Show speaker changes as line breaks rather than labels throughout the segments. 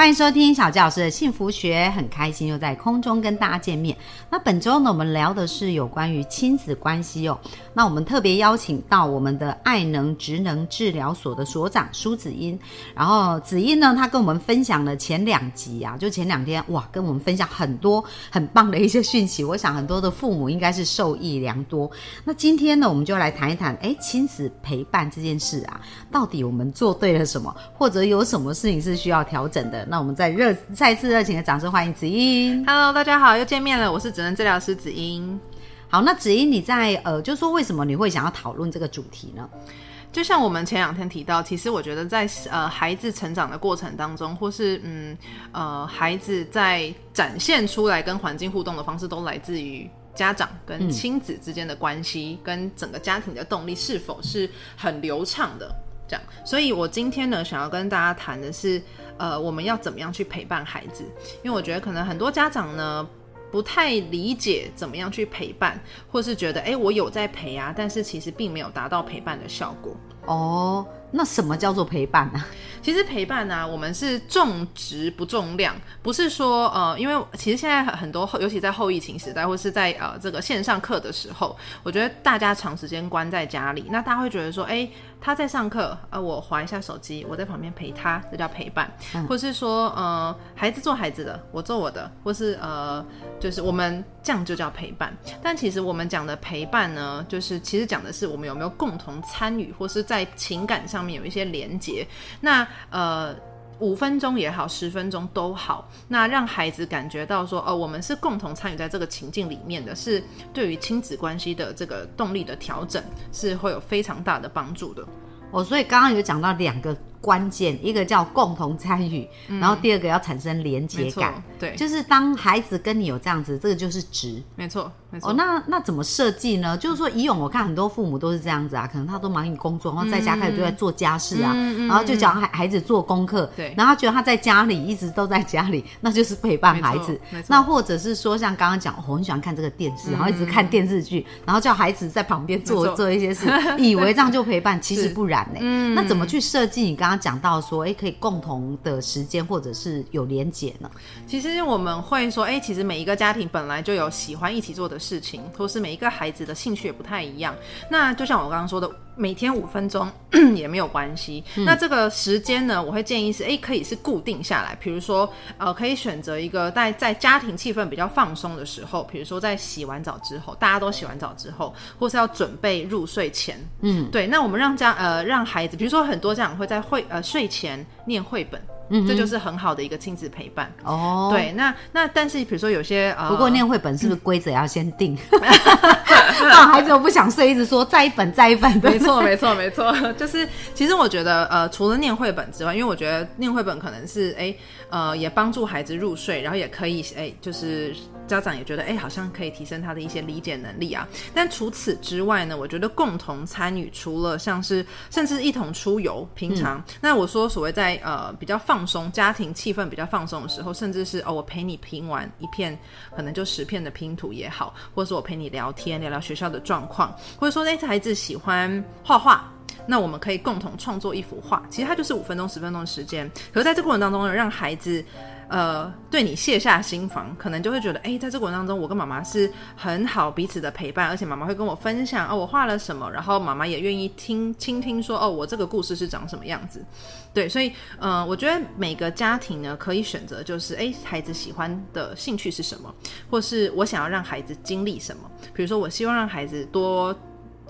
欢迎收听小教师的幸福学，很开心又在空中跟大家见面。那本周呢，我们聊的是有关于亲子关系哦。那我们特别邀请到我们的爱能职能治疗所的所长苏子英，然后子英呢，他跟我们分享了前两集啊，就前两天哇，跟我们分享很多很棒的一些讯息。我想很多的父母应该是受益良多。那今天呢，我们就来谈一谈，哎，亲子陪伴这件事啊，到底我们做对了什么，或者有什么事情是需要调整的？那我们再热再次热情的掌声欢迎子英。
Hello，大家好，又见面了，我是职能治疗师子英。
好，那子英你在呃，就说为什么你会想要讨论这个主题呢？
就像我们前两天提到，其实我觉得在呃孩子成长的过程当中，或是嗯呃孩子在展现出来跟环境互动的方式，都来自于家长跟亲子之间的关系，跟整个家庭的动力是否是很流畅的。这样，所以我今天呢，想要跟大家谈的是，呃，我们要怎么样去陪伴孩子？因为我觉得可能很多家长呢，不太理解怎么样去陪伴，或是觉得，哎，我有在陪啊，但是其实并没有达到陪伴的效果。
哦，那什么叫做陪伴呢、
其实陪伴呢、啊我们是重质不重量，不是说呃，因为其实现在很很多后，尤其在后疫情时代，或是在呃这个线上课的时候，我觉得大家长时间关在家里，那大家会觉得说，哎，他在上课，呃，我划一下手机，我在旁边陪他，这叫陪伴，或是说呃，孩子做孩子的，我做我的，或是呃，就是我们这样就叫陪伴。但其实我们讲的陪伴呢，就是其实讲的是我们有没有共同参与，或是在情感上上面有一些连接。那呃。五分钟也好，十分钟都好，那让孩子感觉到说，哦，我们是共同参与在这个情境里面的，是对于亲子关系的这个动力的调整，是会有非常大的帮助的。
哦，所以刚刚有讲到两个关键，一个叫共同参与，然后第二个要产生连结
嗯没错
感。，
对，
就是当孩子跟你有这样子，这个就是值
没错，没错。
哦。那那怎么设计呢？就是说，以往我看很多父母都是这样子啊，可能他都忙于工作，然后在家开始就在做家事啊，然后就教孩孩子做功课，
嗯对
然后他觉得他在家里一直都在家里，那就是陪伴孩子。那或者是说，像刚刚讲，哦我很喜欢看这个电视，然后一直看电视剧，然后叫孩子在旁边做做一些事，以为这样就陪伴，其实不然呢、那怎么去设计？你刚刚讲到说，哎，可以共同的时间或者是有连结呢？
其实我们会说，哎、其实每一个家庭本来就有喜欢一起做的事情，同时每一个孩子的兴趣也不太一样。那就像我刚刚说的，每天五分钟 也没有关系。那这个时间呢，我会建议是，哎、可以是固定下来，比如说，呃，可以选择一个在在家庭气氛比较放松的时候，比如说在洗完澡之后，大家都洗完澡之后，或是要准备入睡前，嗯，对。那我们让家呃让孩子，比如说很多家长会在会呃睡前念绘本。嗯，这就是很好的一个亲子陪伴。
哦，。
对，那那但是比如说有些呃，
不过念绘本是不是规则要先定？让孩子又不想睡，一直说再一本再一本。
没错，没错，没错，就是其实我觉得，呃，除了念绘本之外，因为我觉得念绘本可能是，哎，呃，也帮助孩子入睡，然后也可以，哎，就是家长也觉得，哎，好像可以提升他的一些理解能力啊。但除此之外呢，我觉得共同参与，除了像是甚至一同出游，平常，那我说所谓在呃比较放松，家庭气氛比较放松的时候，甚至是哦，我陪你拼完一片，可能就十片的拼图也好，或者是我陪你聊天，聊聊学校的状况，或者说那孩子喜欢画画。那我们可以共同创作一幅画，其实它就是五分钟、十分钟的时间。可是在这过程当中呢，让孩子呃对你卸下心防，可能就会觉得，哎、在这过程当中，我跟妈妈是很好彼此的陪伴，而且妈妈会跟我分享哦，我画了什么，然后妈妈也愿意听倾听说，哦，我这个故事是长什么样子。对，所以呃，我觉得每个家庭呢可以选择，就是哎，孩子喜欢的兴趣是什么，或是我想要让孩子经历什么。比如说，我希望让孩子多。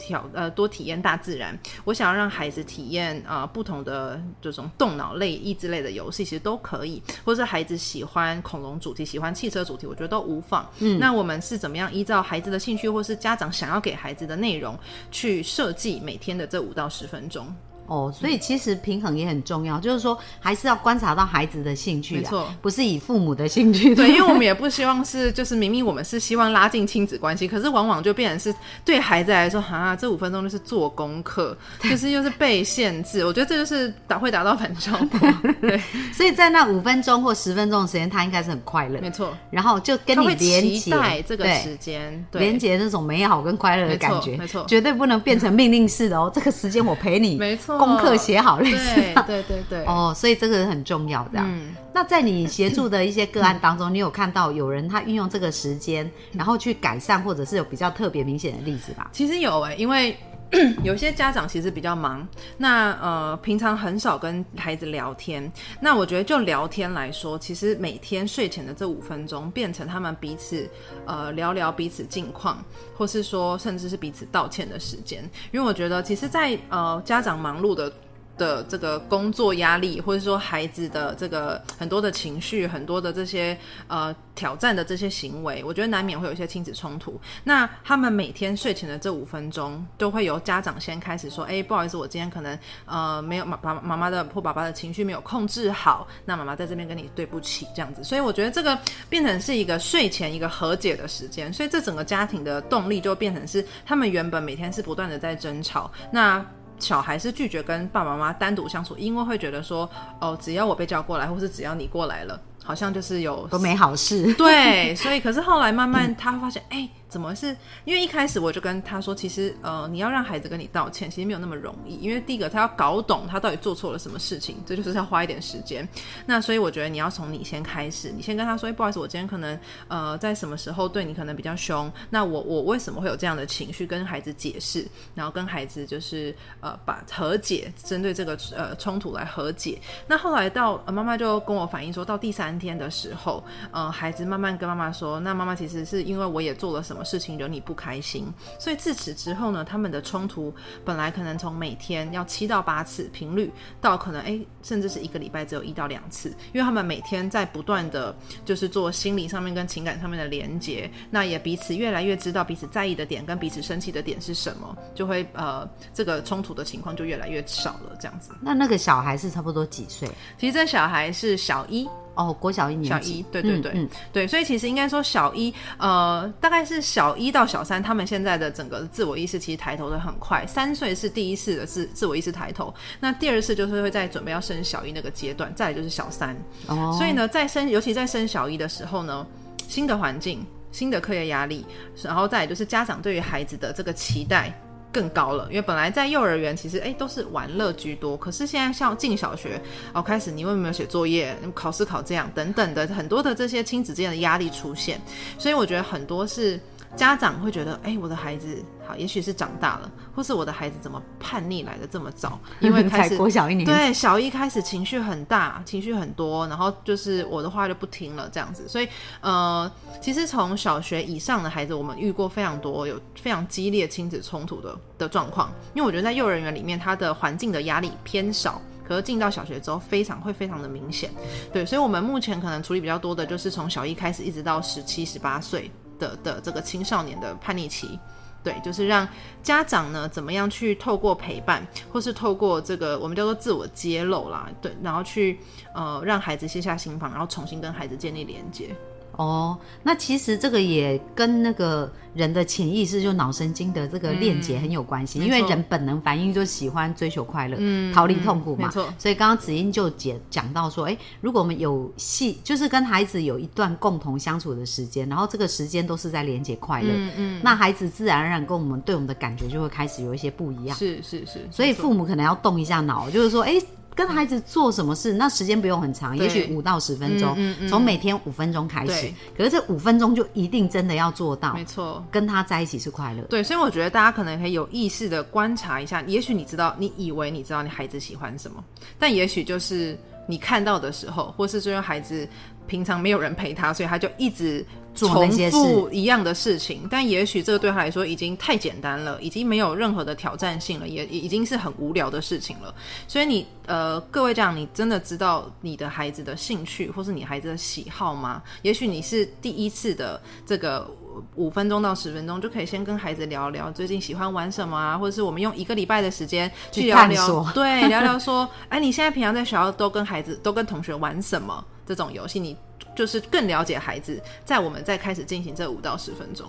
挑呃多体验大自然，我想要让孩子体验呃不同的这种动脑类益智类的游戏，其实都可以，或者是孩子喜欢恐龙主题、喜欢汽车主题，我觉得都无妨。嗯，那我们是怎么样依照孩子的兴趣，或是家长想要给孩子的内容，去设计每天的这五到十分钟？
哦，所以其实平衡也很重要，就是说还是要观察到孩子的兴趣、啊，
没错，
不是以父母的兴趣。
对，因为我们也不希望是，就是明明我们是希望拉近亲子关系，可是往往就变成是对孩子来说，哈、这五分钟就是做功课，就是又是被限制。我觉得这就是达会达到反效果。对，
所以在那五分钟或十分钟的时间，他应该是很快乐，
没错，
然后就跟你
期
连接
待这个时间，对
连接那种美好跟快乐的感觉，
没错
绝对不能变成命令式的哦。这个时间我陪你，
没错
功课写好类似
对
的。
对对对，
哦，所以这个很重要的、
嗯
那在你协助的一些个案当中，你有看到有人他运用这个时间，然后去改善，或者是有比较特别明显的例子吧？
其实有诶、因为 有些家长其实比较忙，那呃平常很少跟孩子聊天。那我觉得就聊天来说，其实每天睡前的这五分钟，变成他们彼此呃聊聊彼此近况，或是说甚至是彼此道歉的时间。因为我觉得，其实在，呃家长忙碌的。的这个工作压力，或者说孩子的这个很多的情绪，很多的这些呃挑战的这些行为，我觉得难免会有一些亲子冲突。那他们每天睡前的这五分钟，都会由家长先开始说：“哎，不好意思，我今天可能呃没有妈爸妈妈的或爸爸的情绪没有控制好，那妈妈在这边跟你对不起，这样子。”所以我觉得这个变成是一个睡前一个和解的时间，所以这整个家庭的动力就变成是他们原本每天是不断的在争吵，那。小孩是拒绝跟爸爸妈妈单独相处，因为会觉得说，哦，只要我被叫过来，或是只要你过来了，好像就是有
都没好事。
对，所以可是后来慢慢他会发现，哎、怎么是？因为一开始我就跟他说，其实呃，你要让孩子跟你道歉，其实没有那么容易。因为第一个，他要搞懂他到底做错了什么事情，这就是要花一点时间。那所以我觉得你要从你先开始，你先跟他说，哎、不好意思，我今天可能呃在什么时候对你可能比较凶，那我我为什么会有这样的情绪，跟孩子解释，然后跟孩子就是呃把和解，针对这个呃冲突来和解。那后来到、呃、妈妈就跟我反映说，到第三天的时候，呃，孩子慢慢跟妈妈说，那妈妈其实是因为我也做了什么事情惹你不开心，所以自此之后呢，他们的冲突本来可能从每天要七到八次频率，到可能诶甚至是一个礼拜只有一到两次，因为他们每天在不断的就是做心理上面跟情感上面的连接，那也彼此越来越知道彼此在意的点跟彼此生气的点是什么，就会呃这个冲突的情况就越来越少了，这样子。
那那个小孩是差不多几岁？
其实这小孩是小一，
哦，国小一年
小
级。
一，对对对、
嗯
对，所以其实应该说小一，呃，大概是小一到小三，他们现在的整个自我意识其实抬头的很快。三岁是第一次的自自我意识抬头，那第二次就是会在准备要升小一那个阶段，再来就是小三。
哦，
所以呢，在升，尤其在升小一的时候呢，新的环境、新的课业压力，然后再来就是家长对于孩子的这个期待。更高了，因为本来在幼儿园其实哎都是玩乐居多，可是现在像进小学哦，开始你有没有写作业、考试考这样等等的很多的这些亲子之间的压力出现，所以我觉得很多是家长会觉得，哎，我的孩子好，也许是长大了，或是我的孩子怎么叛逆来的这么早，因为开
才
始
国小一年。
对，小一开始情绪很大，情绪很多，然后就是我的话就不听了这样子，所以呃，其实从小学以上的孩子，我们遇过非常多有非常激烈亲子冲突的的状况，因为我觉得在幼儿园里面，他的环境的压力偏少。可是进到小学之后，非常会非常的明显，对，所以我们目前可能处理比较多的就是从小一开始一直到十七、十八岁的的这个青少年的叛逆期，对，就是让家长呢怎么样去透过陪伴，或是透过这个我们叫做自我揭露啦，对，然后去呃让孩子卸下心防，然后重新跟孩子建立连接。
哦，那其实这个也跟那个人的潜意识，就脑神经的这个链接很有关系，
嗯
因为人本能反应就喜欢追求快乐，逃离痛苦嘛。
没错
所以刚刚子英就解讲到说，哎，如果我们有戏，就是跟孩子有一段共同相处的时间，然后这个时间都是在连接快乐，
嗯嗯，
那孩子自然而然跟我们对我们的感觉就会开始有一些不一样。
是是是，
所以父母可能要动一下脑，就是说，哎、跟孩子做什么事，那时间不用很长，也许五到十分钟，
嗯嗯嗯
从每天五分钟开始。可是这五分钟就一定真的要做到
没，错。
跟他在一起是快乐。
对，所以我觉得大家可能可以有意识的观察一下，也许你知道，你以为你知道你孩子喜欢什么，但也许就是你看到的时候，或是说孩子平常没有人陪他，所以他就一直重复一样的事情，但也许这个对他来说已经太简单了，已经没有任何的挑战性了，也也已经是很无聊的事情了。所以你呃，各位家长，你真的知道你的孩子的兴趣或是你孩子的喜好吗？也许你是第一次的这个五分钟到十分钟，就可以先跟孩子聊聊最近喜欢玩什么啊，或者是我们用一个礼拜的时间去
去
聊聊，对，聊聊说，哎，你现在平常在学校都跟孩子都跟同学玩什么这种游戏，你就是更了解孩子，在我们再开始进行这五到十分钟。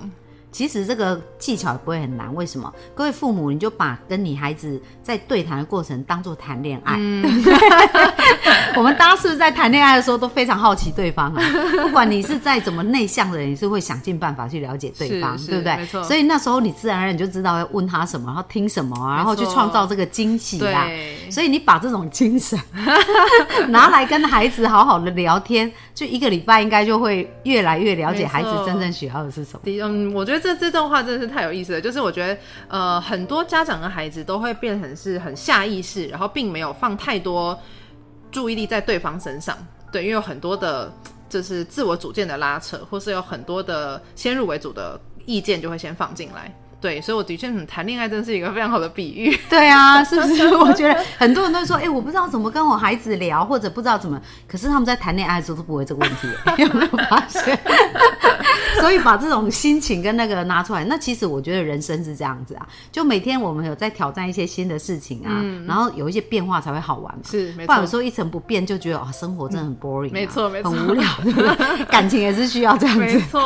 其实这个技巧也不会很难，为什么？各位父母，你就把跟你孩子在对谈的过程当做谈恋爱。我们大家是不是在谈恋爱的时候都非常好奇对方啊？不管你是再怎么内向的人，你是会想尽办法去了解对方，对不对？所以那时候你自然而然就知道要问他什么，然后听什么啊，然后去创造这个惊喜啊。
对，
所以你把这种精神 拿来跟孩子好好的聊天，就一个礼拜应该就会越来越了解孩子真正需要的是什么。
嗯，我觉得这这段话真的是太有意思了。就是我觉得，呃，很多家长跟孩子都会变成是很下意识，然后并没有放太多注意力在对方身上。对，因为有很多的，就是自我主见的拉扯，或是有很多的先入为主的意见就会先放进来。对，所以我的确，很，谈恋爱真是一个非常好的比喻。
对啊，是不是？我觉得很多人都说，哎、我不知道怎么跟我孩子聊，或者不知道怎么，可是他们在谈恋爱的时候都不会这个问题，有没有发现？所以把这种心情跟那个拿出来，那其实我觉得人生是这样子啊，就每天我们有在挑战一些新的事情啊，然后有一些变化才会好玩嘛。
是，没错
不然有时。候一成不变，就觉得哦，生活真的很 boring，、啊
没错没错
很无聊？感情也是需要这样子
没
子。
错，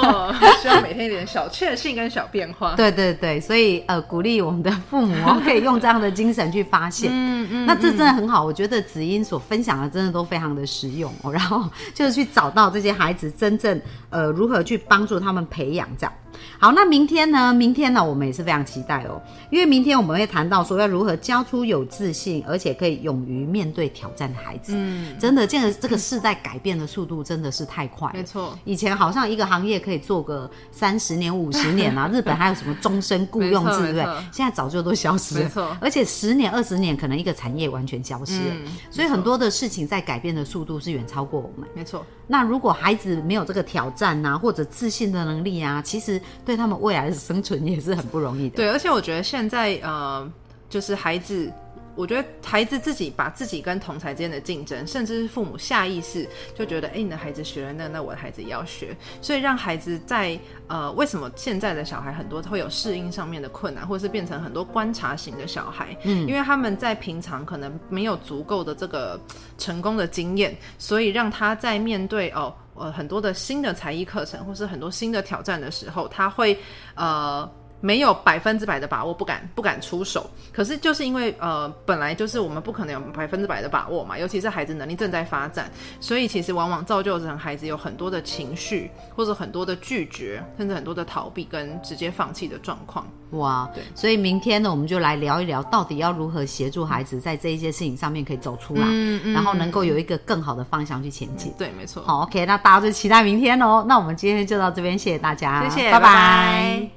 需要每天一点小确幸跟小变化。
对对对，所以呃，鼓励我们的父母哦，可以用这样的精神去发现。嗯嗯，那这真的很好，我觉得子英所分享的真的都非常的实用哦。然后就是去找到这些孩子真正呃如何去帮助他们培养这样。好，那明天呢？明天呢，我们也是非常期待哦，因为明天我们会谈到说要如何教出有自信而且可以勇于面对挑战的孩子。嗯，真的，这个这个世代改变的速度真的是太快了。
没错，
以前好像一个行业可以做个三十年、五十年啊，日本还有什么终身雇佣制，对不对？现在早就都消失了。
没错
而且十年、二十年，可能一个产业完全消失了。
嗯
所以很多的事情在改变的速度是远超过我们。
没错。
那如果孩子没有这个挑战啊，或者自信的能力啊，其实对他们未来的生存也是很不容易的。
对，而且我觉得现在呃，就是孩子，我觉得孩子自己把自己跟同才之间的竞争，甚至是父母下意识就觉得，哎、你的孩子学了那，那我的孩子也要学，所以让孩子在呃，为什么现在的小孩很多会有适应上面的困难，或者是变成很多观察型的小孩，嗯，因为他们在平常可能没有足够的这个成功的经验，所以让他在面对哦。呃，很多的新的才艺课程，或是很多新的挑战的时候，他会呃没有百分之百的把握，不敢不敢出手。可是就是因为呃，本来就是我们不可能有百分之百的把握嘛，尤其是孩子能力正在发展，所以其实往往造就成孩子有很多的情绪，或者很多的拒绝，甚至很多的逃避跟直接放弃的状况。
哇，
对
所以明天呢，我们就来聊一聊，到底要如何协助孩子在这一些事情上面可以走出来，然后能够有一个更好的方向去前进。
对，没错。
好，OK，那大家就期待明天喽。那我们今天就到这边，谢谢大家，
谢谢
拜
拜拜